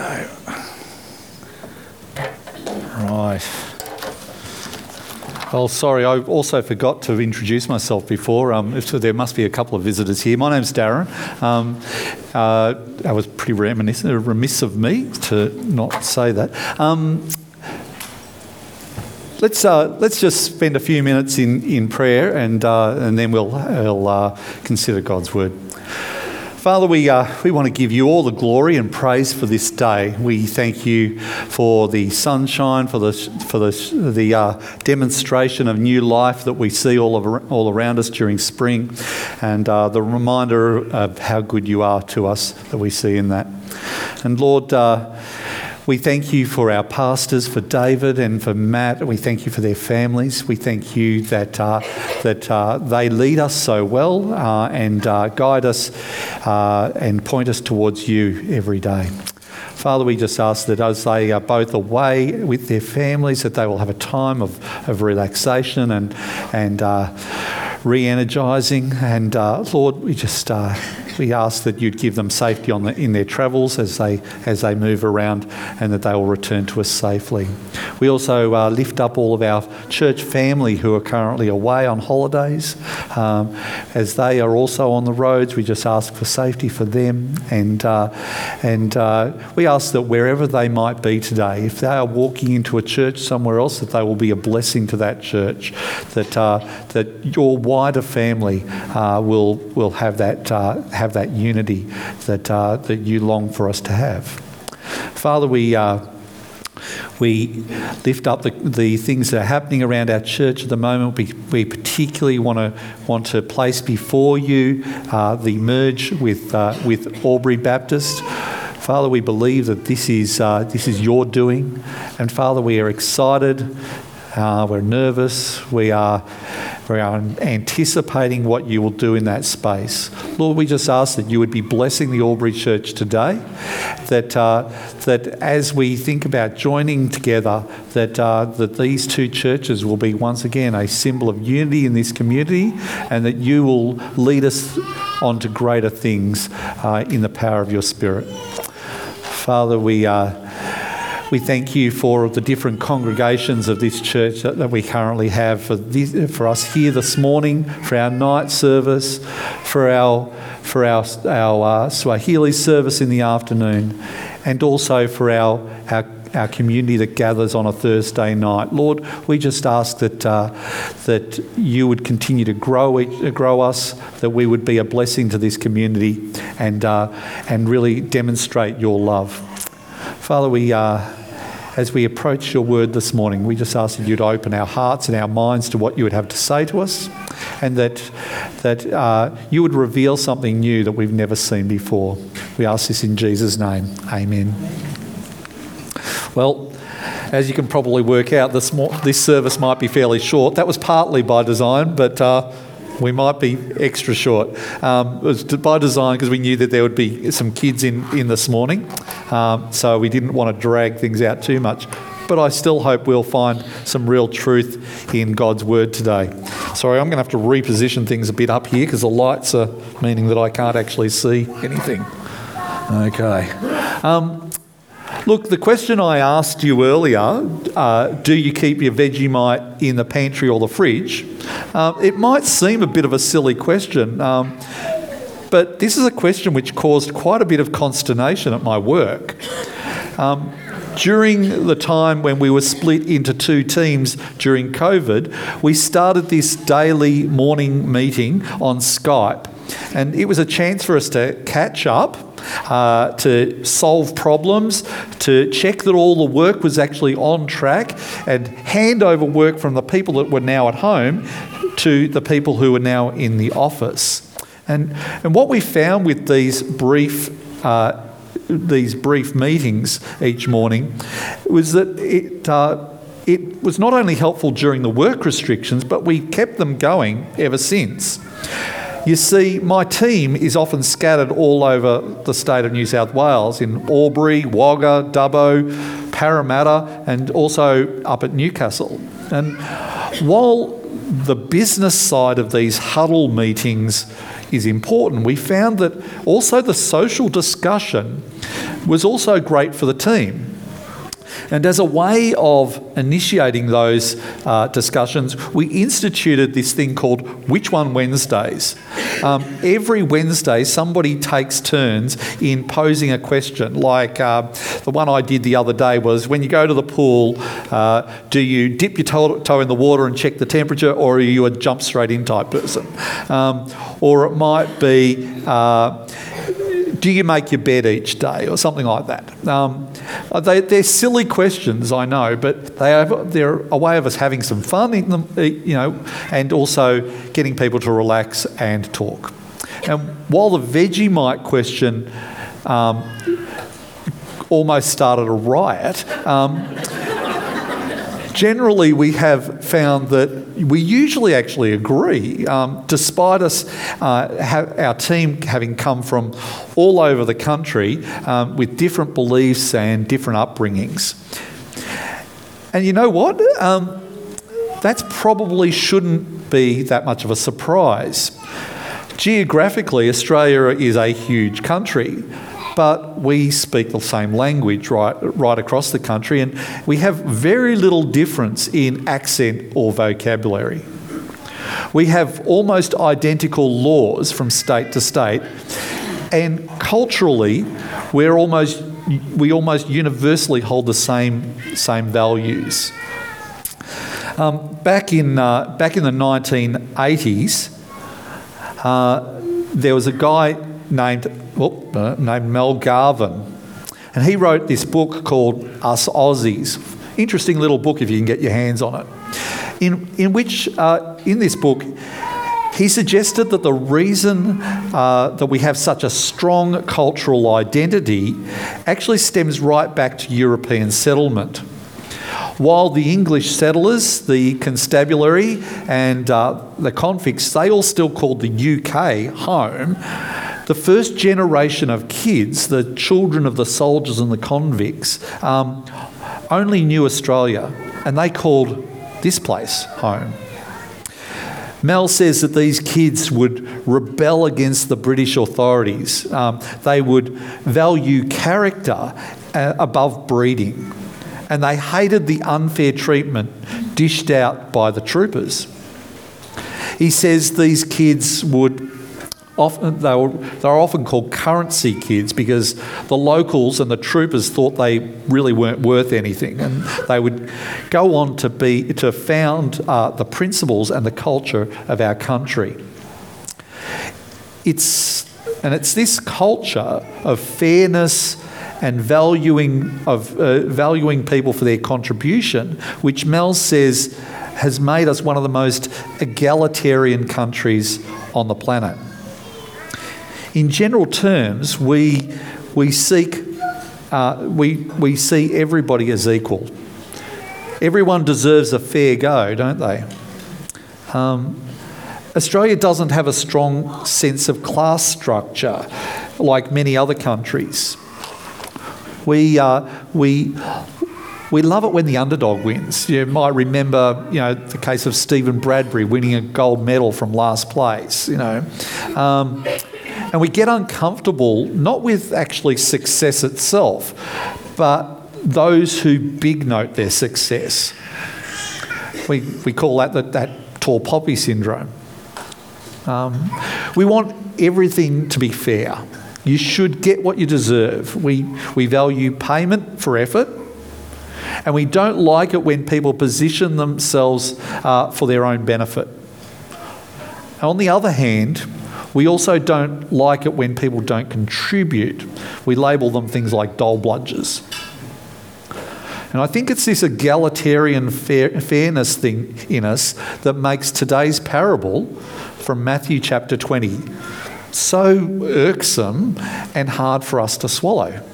go. Right. Well, sorry, I also forgot to introduce myself before. Um, if, there must be a couple of visitors here. My name's Darren. Um, uh, that was pretty remiss, remiss of me to not say that. Um, let's, uh, let's just spend a few minutes in, in prayer and, uh, and then we'll, we'll uh, consider God's word. Father, we, uh, we want to give you all the glory and praise for this day. We thank you for the sunshine, for the, for the, the uh, demonstration of new life that we see all, over, all around us during spring, and uh, the reminder of how good you are to us that we see in that. And Lord, uh, we thank you for our pastors, for David and for Matt. We thank you for their families. We thank you that, uh, that uh, they lead us so well uh, and uh, guide us uh, and point us towards you every day. Father, we just ask that as they are both away with their families, that they will have a time of, of relaxation and, and uh, re energizing. And Lord, we just we ask that you'd give them safety the, in their travels as they, as they move around and that they will return to us safely. We also uh, lift up all of our church family who are currently away on holidays. Um, as they are also on the roads, we just ask for safety for them. And, uh, and uh, we ask that wherever they might be today, if they are walking into a church somewhere else, that they will be a blessing to that church, that, uh, that your wider family uh, will, will have that, uh, have have that unity that, uh, that you long for us to have. Father, we. Uh, we lift up the, the things that are happening around our church at the moment. We, we particularly want to want to place before you uh, the merge with uh, with Albury Baptist. Father, we believe that this is uh, this is your doing, and Father, we are excited. Uh, we're nervous. We are we are anticipating what you will do in that space. Lord, we just ask that you would be blessing the Albury Church today, that, uh, that as we think about joining together, that, uh, that these two churches will be once again a symbol of unity in this community and that you will lead us on to greater things uh, in the power of your Spirit. Father, we. Uh, we thank you for the different congregations of this church that, that we currently have for, this, for us here this morning, for our night service, for our, for our, our uh, Swahili service in the afternoon, and also for our, our our community that gathers on a Thursday night. Lord, we just ask that, uh, that you would continue to grow, grow us, that we would be a blessing to this community and, uh, and really demonstrate your love. Father, we, uh, as we approach your word this morning, we just ask that you'd open our hearts and our minds to what you would have to say to us, and that, that uh, you would reveal something new that we've never seen before. We ask this in Jesus' name. Amen. Well, as you can probably work out, this, this service might be fairly short. That was partly by design, but. Uh, we might be extra short. Um, it was by design because we knew that there would be some kids in, in this morning, um, so we didn't want to drag things out too much. But I still hope we'll find some real truth in God's word today. Sorry, I'm going to have to reposition things a bit up here because the lights are meaning that I can't actually see anything. Okay. Um, Look, the question I asked you earlier uh, do you keep your Vegemite in the pantry or the fridge? Uh, it might seem a bit of a silly question, um, but this is a question which caused quite a bit of consternation at my work. Um, during the time when we were split into two teams during COVID, we started this daily morning meeting on Skype. And it was a chance for us to catch up, uh, to solve problems, to check that all the work was actually on track, and hand over work from the people that were now at home to the people who were now in the office. And, and what we found with these brief uh, these brief meetings each morning was that it, uh, it was not only helpful during the work restrictions, but we kept them going ever since. You see, my team is often scattered all over the state of New South Wales in Albury, Wagga, Dubbo, Parramatta, and also up at Newcastle. And while the business side of these huddle meetings is important, we found that also the social discussion was also great for the team. And as a way of initiating those uh, discussions, we instituted this thing called Which One Wednesdays. Um, every Wednesday, somebody takes turns in posing a question. Like uh, the one I did the other day was when you go to the pool, uh, do you dip your toe, toe, in the water and check the temperature, or are you a jump straight in type person? Um, or it might be uh, do you make your bed each day or something like that? Um, they, are silly questions, I know, but they are, they're a way of us having some fun, in them, you know, and also getting people to relax and talk. And while the veggie Vegemite question um, almost started a riot, um, generally we have found that we usually actually agree, um, despite us, uh, have our team having come from all over the country um, with different beliefs and different upbringings. And you know what? Um, that probably shouldn't be that much of a surprise. Geographically, Australia is a huge country but we speak the same language right, right across the country, and we have very little difference in accent or vocabulary. We have almost identical laws from state to state, and culturally, we're almost, we almost universally hold the same, same values. Um, back, in, uh, back in the 1980s, uh, there was a guy named, oh, uh, named Mel Garvin. And he wrote this book called Us Aussies. Interesting little book if you can get your hands on it. In, in which, uh, in this book, he suggested that the reason uh, that we have such a strong cultural identity actually stems right back to European settlement. While the English settlers, the constabulary, and uh, the convicts, they all still called the UK home, the first generation of kids, the children of the soldiers and the convicts, um, only knew Australia and they called this place home. Mel says that these kids would rebel against the British authorities. Um, they would value character uh, above breeding. And they hated the unfair treatment dished out by the troopers. He says these kids would often, they were, they were often called currency kids because the locals and the troopers thought they really weren't worth anything, and they would go on to be to found uh, the principles and the culture of our country. It's and it's this culture of fairness and valuing of uh, valuing people for their contribution, which Mel says has made us one of the most egalitarian countries on the planet in general terms, we, we seek, uh, we, we see everybody as equal. Everyone deserves a fair go, don't they? Um, Australia doesn't have a strong sense of class structure like many other countries. We, uh, we, we love it when the underdog wins. You might remember, you know, the case of Steven Bradbury winning a gold medal from last place. You know, um, and we get uncomfortable not with actually success itself, but those who big note their success. We, we call that the, that tall poppy syndrome. Um, we want everything to be fair. You should get what you deserve. We, we value payment for effort, and we don't like it when people position themselves uh, for their own benefit. On the other hand, we also don't like it when people don't contribute. We label them things like dole bludgers. And I think it's this egalitarian fair, fairness thing in us that makes today's parable from Matthew chapter 20 so irksome and hard for us to swallow.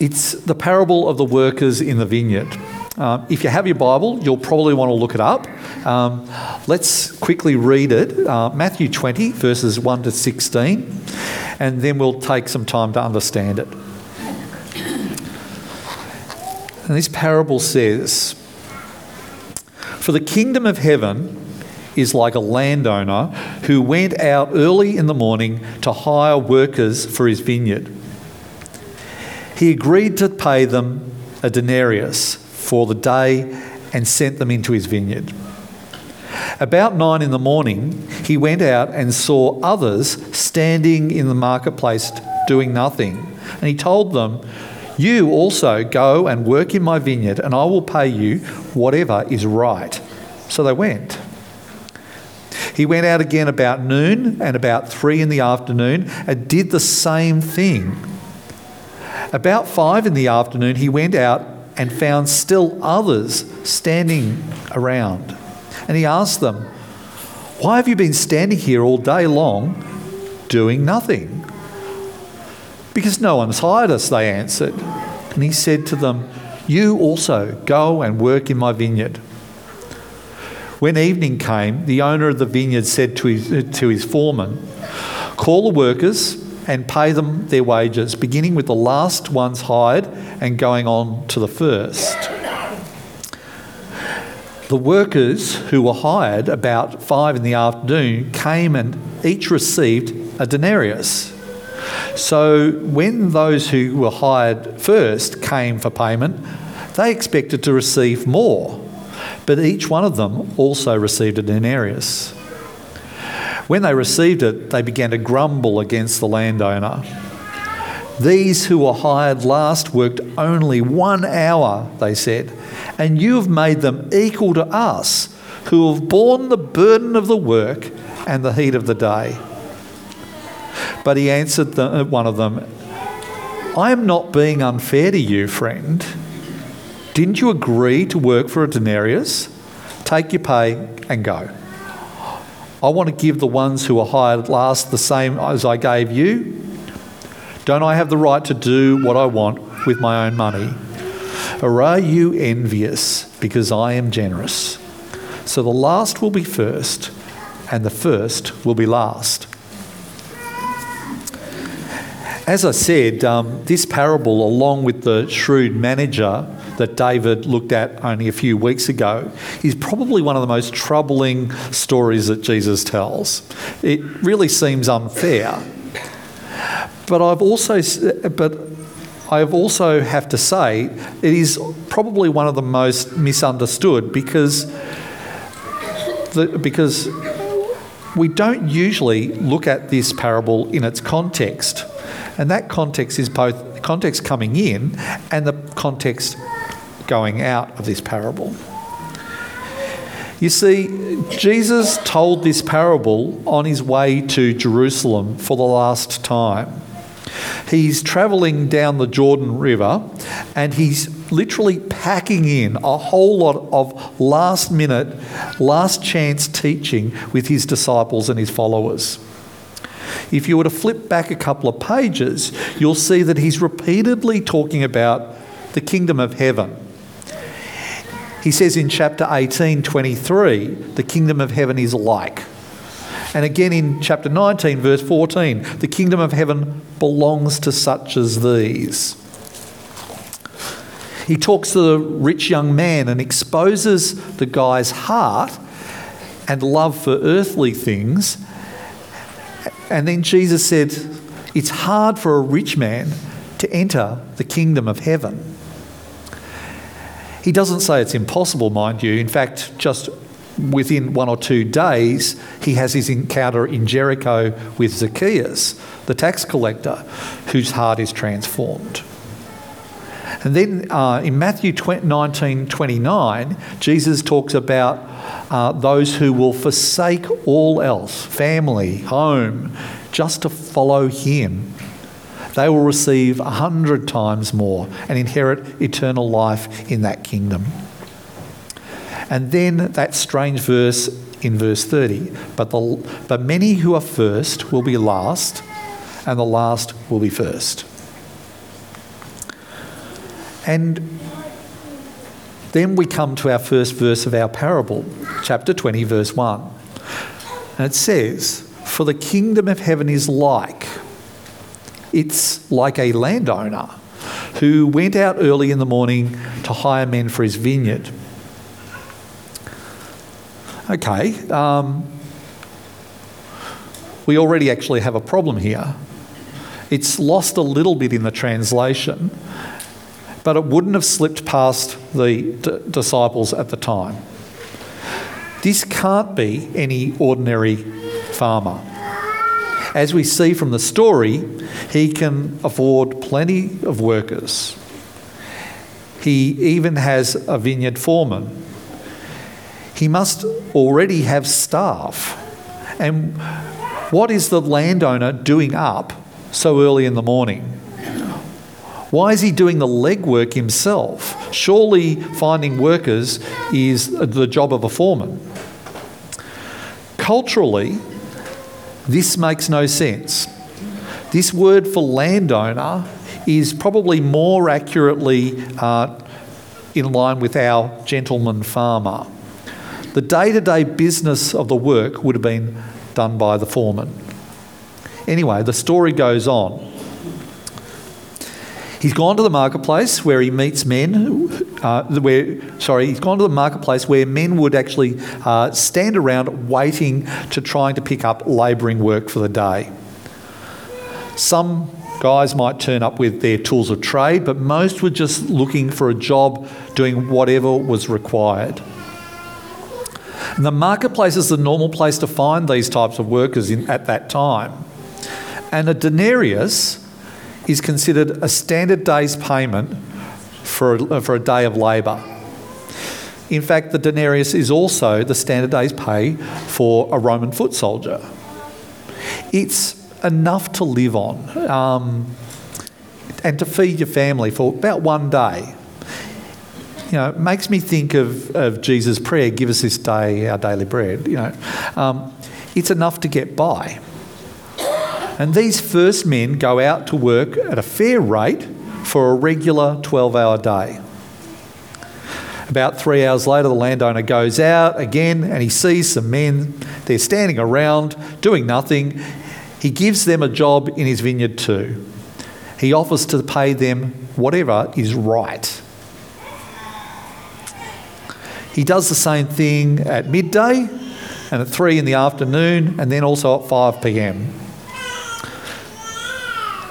It's the parable of the workers in the vineyard. Um, if you have your Bible, you'll probably want to look it up. Um, let's quickly read it uh, Matthew 20, verses 1 to 16, and then we'll take some time to understand it. And this parable says For the kingdom of heaven is like a landowner who went out early in the morning to hire workers for his vineyard. He agreed to pay them a denarius for the day and sent them into his vineyard. About nine in the morning, he went out and saw others standing in the marketplace doing nothing. And he told them, You also go and work in my vineyard, and I will pay you whatever is right. So they went. He went out again about noon and about three in the afternoon and did the same thing. About five in the afternoon, he went out and found still others standing around. And he asked them, Why have you been standing here all day long doing nothing? Because no one's hired us, they answered. And he said to them, You also go and work in my vineyard. When evening came, the owner of the vineyard said to his, to his foreman, Call the workers and pay them their wages, beginning with the last ones hired and going on to the first. The workers who were hired about five in the afternoon came and each received a denarius. So when those who were hired first came for payment, they expected to receive more, but each one of them also received a denarius. When they received it, they began to grumble against the landowner. These who were hired last worked only one hour, they said, and you have made them equal to us who have borne the burden of the work and the heat of the day. But he answered the, one of them, I am not being unfair to you, friend. Didn't you agree to work for a denarius? Take your pay and go. I want to give the ones who are hired last the same as I gave you. Don't I have the right to do what I want with my own money? Or are you envious because I am generous? So the last will be first, and the first will be last. As I said, um, this parable, along with the shrewd manager that David looked at only a few weeks ago is probably one of the most troubling stories that Jesus tells. It really seems unfair. But I've also, but I also have to say it is probably one of the most misunderstood because, the, because we don't usually look at this parable in its context. And that context is both context coming in and the context going out of this parable. You see, Jesus told this parable on his way to Jerusalem for the last time. He's travelling down the Jordan River and he's literally packing in a whole lot of last minute, last chance teaching with his disciples and his followers. If you were to flip back a couple of pages, you'll see that he's repeatedly talking about the kingdom of heaven he says in chapter 18, 23, the kingdom of heaven is like. And again in chapter 19, verse 14, the kingdom of heaven belongs to such as these. He talks to the rich young man and exposes the guy's heart and love for earthly things. And then Jesus said, It's hard for a rich man to enter the kingdom of heaven. He doesn't say it's impossible, mind you. In fact, just within one or two days, he has his encounter in Jericho with Zacchaeus, the tax collector, whose heart is transformed. And then uh, in Matthew 19 29, Jesus talks about uh, those who will forsake all else family, home just to follow him they will receive a hundred times more and inherit eternal life in that kingdom. And then that strange verse in verse 30 but, the, but many who are first will be last, and the last will be first. And then we come to our first verse of our parable, chapter 20, verse 1. And it says, For the kingdom of heaven is like it's like a landowner who went out early in the morning to hire men for his vineyard. okay, um, we already actually have a problem here. It's lost a little bit in the translation, but it wouldn't have slipped past the d- disciples at the time. This can't be any ordinary farmer. As we see from the story, he can afford plenty of workers. He even has a vineyard foreman. He must already have staff. And what is the landowner doing up so early in the morning? Why is he doing the legwork himself? Surely finding workers is the job of a foreman. Culturally, this makes no sense. This word for landowner is probably more accurately uh, in line with our gentleman farmer. The day to day business of the work would have been done by the foreman. Anyway, the story goes on. He's gone to the marketplace where he meets men. Uh, where sorry, he's gone to the marketplace where men would actually uh, stand around waiting to trying to pick up labouring work for the day. Some guys might turn up with their tools of trade, but most were just looking for a job doing whatever was required. And the marketplace is the normal place to find these types of workers in, at that time. And a denarius is considered a standard day's payment for a, for a day of labour. In fact, the denarius is also the standard day's pay for a Roman foot soldier. It's enough to live on um, and to feed your family for about one day. You know, it makes me think of, of Jesus' prayer, give us this day our daily bread. You know, um, it's enough to get by. And these first men go out to work at a fair rate for a regular 12 hour day. About three hours later, the landowner goes out again and he sees some men. They're standing around doing nothing. He gives them a job in his vineyard too. He offers to pay them whatever is right. He does the same thing at midday and at 3 in the afternoon and then also at 5 pm.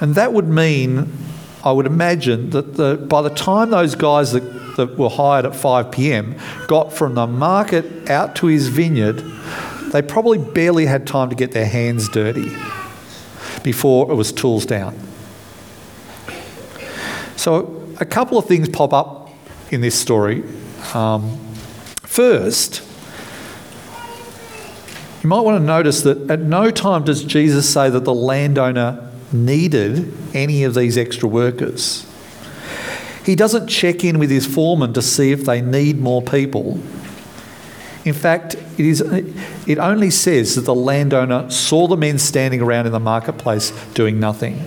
And that would mean, I would imagine, that the, by the time those guys that, that were hired at 5 pm got from the market out to his vineyard, they probably barely had time to get their hands dirty before it was tools down. So, a couple of things pop up in this story. Um, first, you might want to notice that at no time does Jesus say that the landowner needed any of these extra workers. He doesn't check in with his foreman to see if they need more people. In fact, it, is, it only says that the landowner saw the men standing around in the marketplace doing nothing.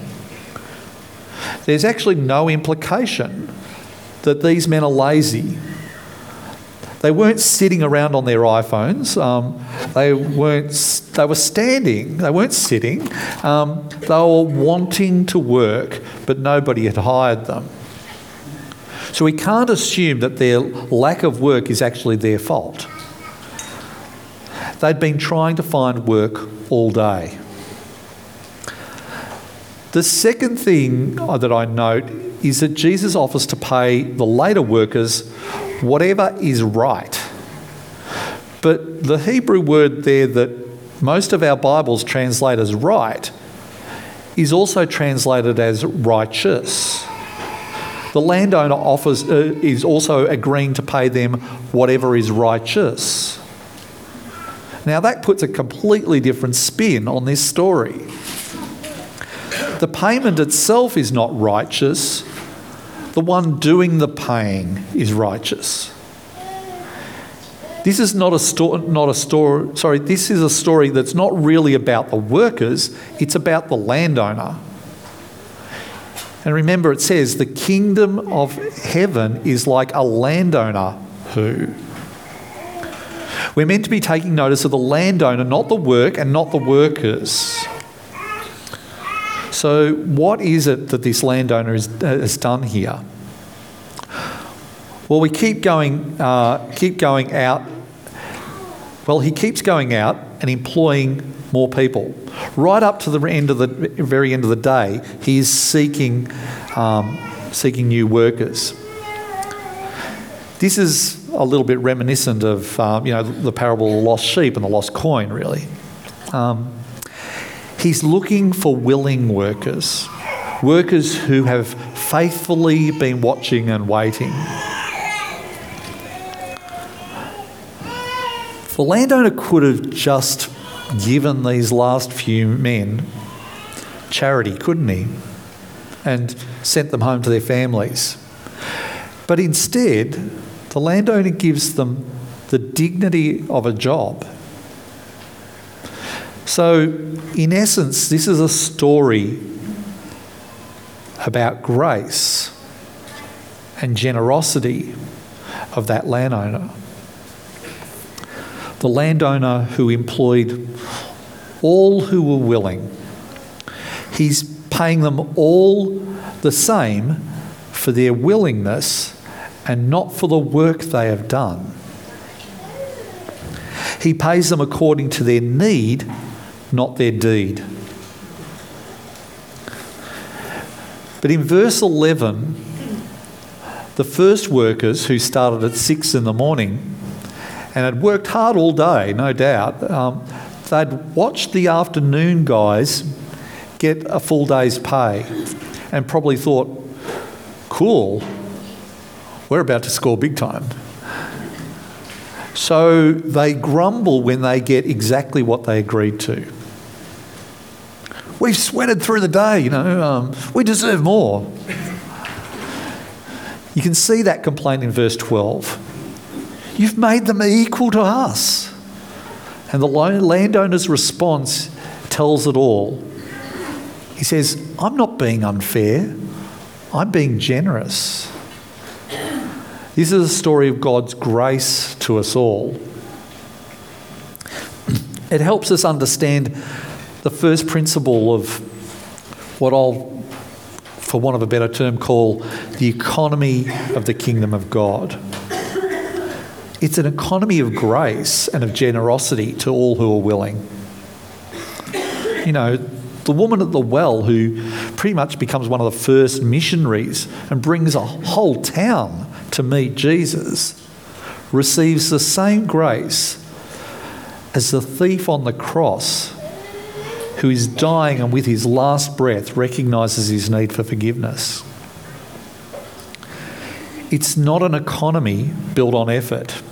There's actually no implication that these men are lazy. They weren't sitting around on their iPhones. Um, they weren't. They were standing. They weren't sitting. Um, they were wanting to work, but nobody had hired them. So we can't assume that their lack of work is actually their fault. They'd been trying to find work all day. The second thing that I note is that Jesus offers to pay the later workers whatever is right. But the Hebrew word there that most of our Bibles translate as right is also translated as righteous. The landowner offers, uh, is also agreeing to pay them whatever is righteous. Now, that puts a completely different spin on this story. The payment itself is not righteous, the one doing the paying is righteous. This is not a story, not a story, sorry, this is a story that's not really about the workers, it's about the landowner. And remember, it says the kingdom of heaven is like a landowner who. We're meant to be taking notice of the landowner, not the work and not the workers. So, what is it that this landowner has, has done here? Well, we keep going, uh, keep going out. Well, he keeps going out and employing more people. Right up to the end of the very end of the day, he is seeking, um, seeking new workers. This is a little bit reminiscent of um, you know the parable of the lost sheep and the lost coin, really. Um, he's looking for willing workers, workers who have faithfully been watching and waiting. The landowner could have just given these last few men charity, couldn't he? And sent them home to their families. But instead, the landowner gives them the dignity of a job. So, in essence, this is a story about grace and generosity of that landowner. The landowner who employed all who were willing. He's paying them all the same for their willingness and not for the work they have done. He pays them according to their need, not their deed. But in verse 11, the first workers who started at six in the morning and had worked hard all day, no doubt, um, they'd watched the afternoon guys get a full day's pay and probably thought, cool, we're about to score big time. So they grumble when they get exactly what they agreed to. We've sweated through the day, you know, um, we deserve more. You can see that complaint in verse 12. You've made them equal to us. And the landowner's response tells it all. He says, I'm not being unfair, I'm being generous. This is a story of God's grace to us all. It helps us understand the first principle of what I'll, for want of a better term, call the economy of the kingdom of God. It's an economy of grace and of generosity to all who are willing. You know, the woman at the well who pretty much becomes one of the first missionaries and brings a whole town to meet Jesus receives the same grace as the thief on the cross who is dying and with his last breath recognizes his need for forgiveness. It's not an economy built on effort.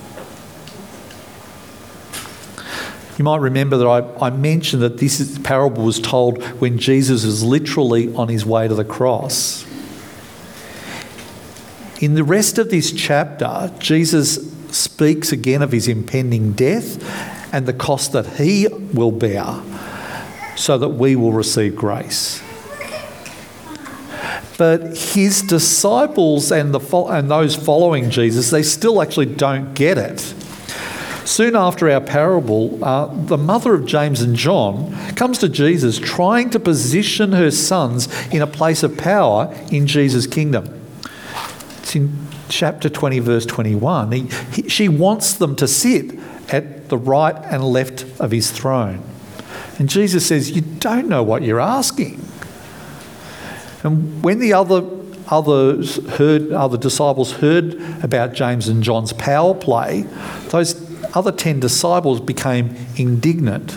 You might remember that I, I mentioned that this parable was told when Jesus was literally on his way to the cross. In the rest of this chapter, Jesus speaks again of his impending death and the cost that he will bear so that we will receive grace. But his disciples and, the, and those following Jesus, they still actually don't get it. Soon after our parable, uh, the mother of James and John comes to Jesus trying to position her sons in a place of power in Jesus' kingdom. It's in chapter 20, verse 21. He, he, she wants them to sit at the right and left of his throne. And Jesus says, You don't know what you're asking. And when the other others heard, other disciples heard about James and John's power play, those other ten disciples became indignant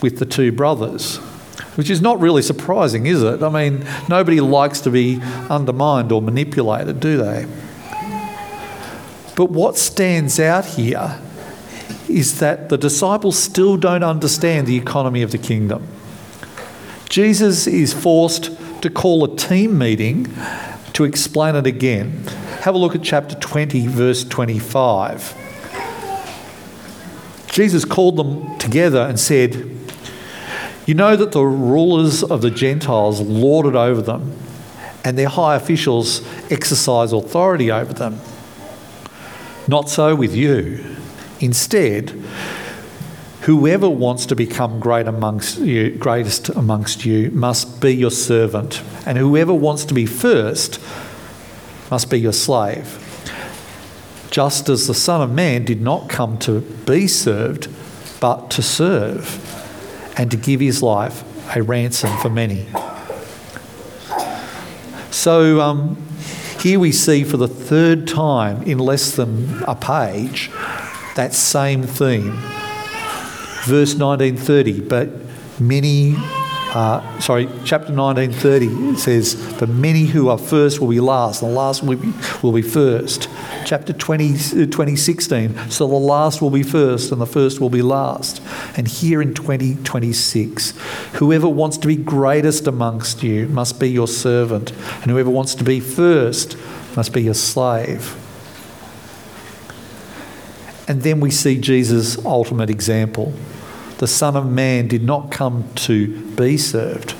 with the two brothers which is not really surprising, is it? I mean, nobody likes to be undermined or manipulated, do they? But what stands out here is that the disciples still don't understand the economy of the kingdom. Jesus is forced to call a team meeting to explain it again. Have a look at chapter 20, verse 25. Jesus called them together and said, you know that the rulers of the Gentiles lord it over them, and their high officials exercise authority over them. Not so with you. Instead, whoever wants to become great amongst you, greatest amongst you must be your servant, and whoever wants to be first must be your slave. just as the Son of Man did not come to be served, but to serve, and to give his life a ransom for many. So um, here we see for the third time in less than a page that same theme. Verse 1930, but many uh, sorry, chapter 1930 says, But many who are first will be last, and the last will be, will be first. Chapter 20, uh, 2016, so the last will be first, and the first will be last. And here in 2026, whoever wants to be greatest amongst you must be your servant, and whoever wants to be first must be your slave. And then we see Jesus' ultimate example the Son of Man did not come to be served,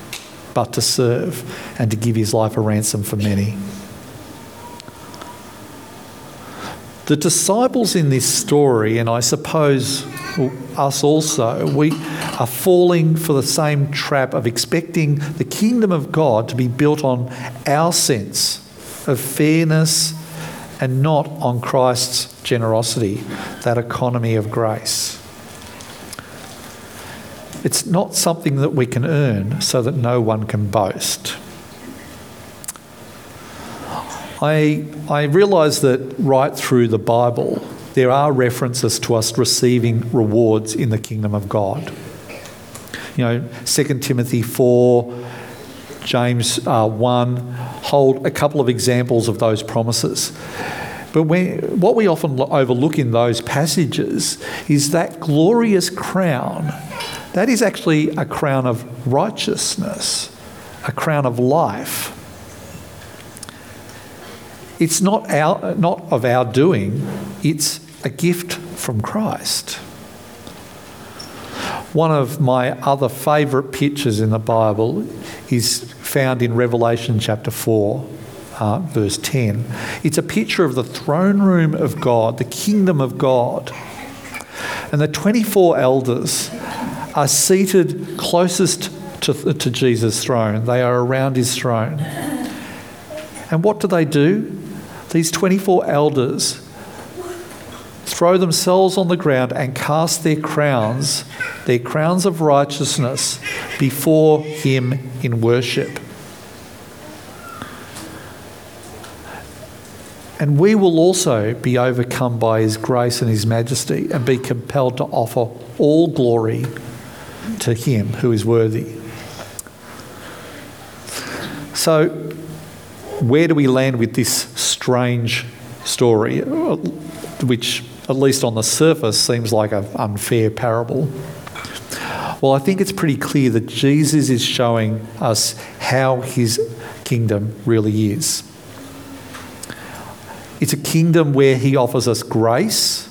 but to serve and to give his life a ransom for many. The disciples in this story, and I suppose us also, we are falling for the same trap of expecting the kingdom of God to be built on our sense of fairness and not on Christ's generosity, that economy of grace. It's not something that we can earn so that no one can boast. I, I realise that right through the Bible, there are references to us receiving rewards in the kingdom of God. You know, 2 Timothy 4, James uh, 1 hold a couple of examples of those promises. But when, what we often overlook in those passages is that glorious crown that is actually a crown of righteousness, a crown of life. It's not, our, not of our doing, it's a gift from Christ. One of my other favourite pictures in the Bible is found in Revelation chapter 4, uh, verse 10. It's a picture of the throne room of God, the kingdom of God. And the 24 elders are seated closest to, to Jesus' throne. They are around his throne. And what do they do? These 24 elders throw themselves on the ground and cast their crowns, their crowns of righteousness, before him in worship. And we will also be overcome by his grace and his majesty and be compelled to offer all glory to him who is worthy. So, where do we land with this strange story, which, at least on the surface, seems like an unfair parable? Well, I think it's pretty clear that Jesus is showing us how his kingdom really is. It's a kingdom where he offers us grace,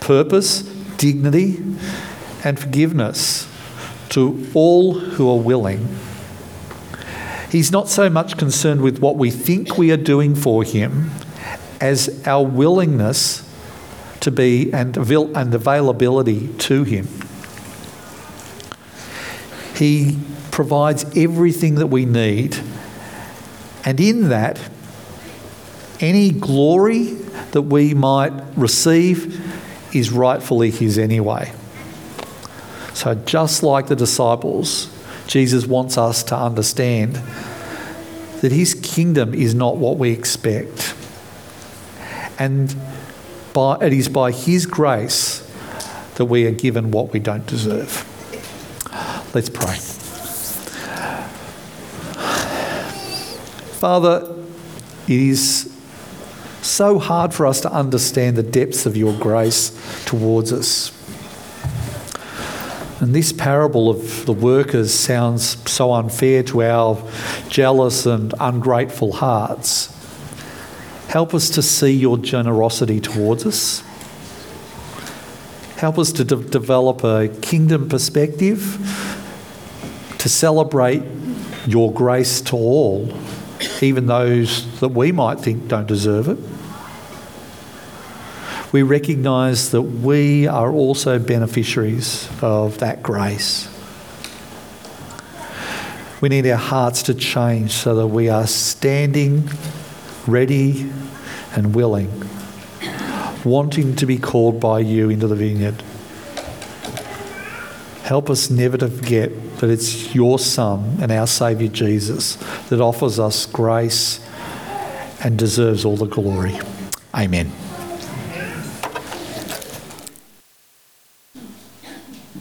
purpose, dignity, and forgiveness to all who are willing. He's not so much concerned with what we think we are doing for Him as our willingness to be and, avail- and availability to Him. He provides everything that we need, and in that, any glory that we might receive is rightfully His anyway. So, just like the disciples, Jesus wants us to understand that his kingdom is not what we expect. And by, it is by his grace that we are given what we don't deserve. Let's pray. Father, it is so hard for us to understand the depths of your grace towards us. And this parable of the workers sounds so unfair to our jealous and ungrateful hearts. Help us to see your generosity towards us. Help us to de- develop a kingdom perspective, to celebrate your grace to all, even those that we might think don't deserve it we recognise that we are also beneficiaries of that grace. We need our hearts to change so that we are standing ready and willing wanting to be called by you into the vineyard. Help us never to forget that it's your Son and our Saviour Jesus that offers us grace and deserves all the glory. Amen.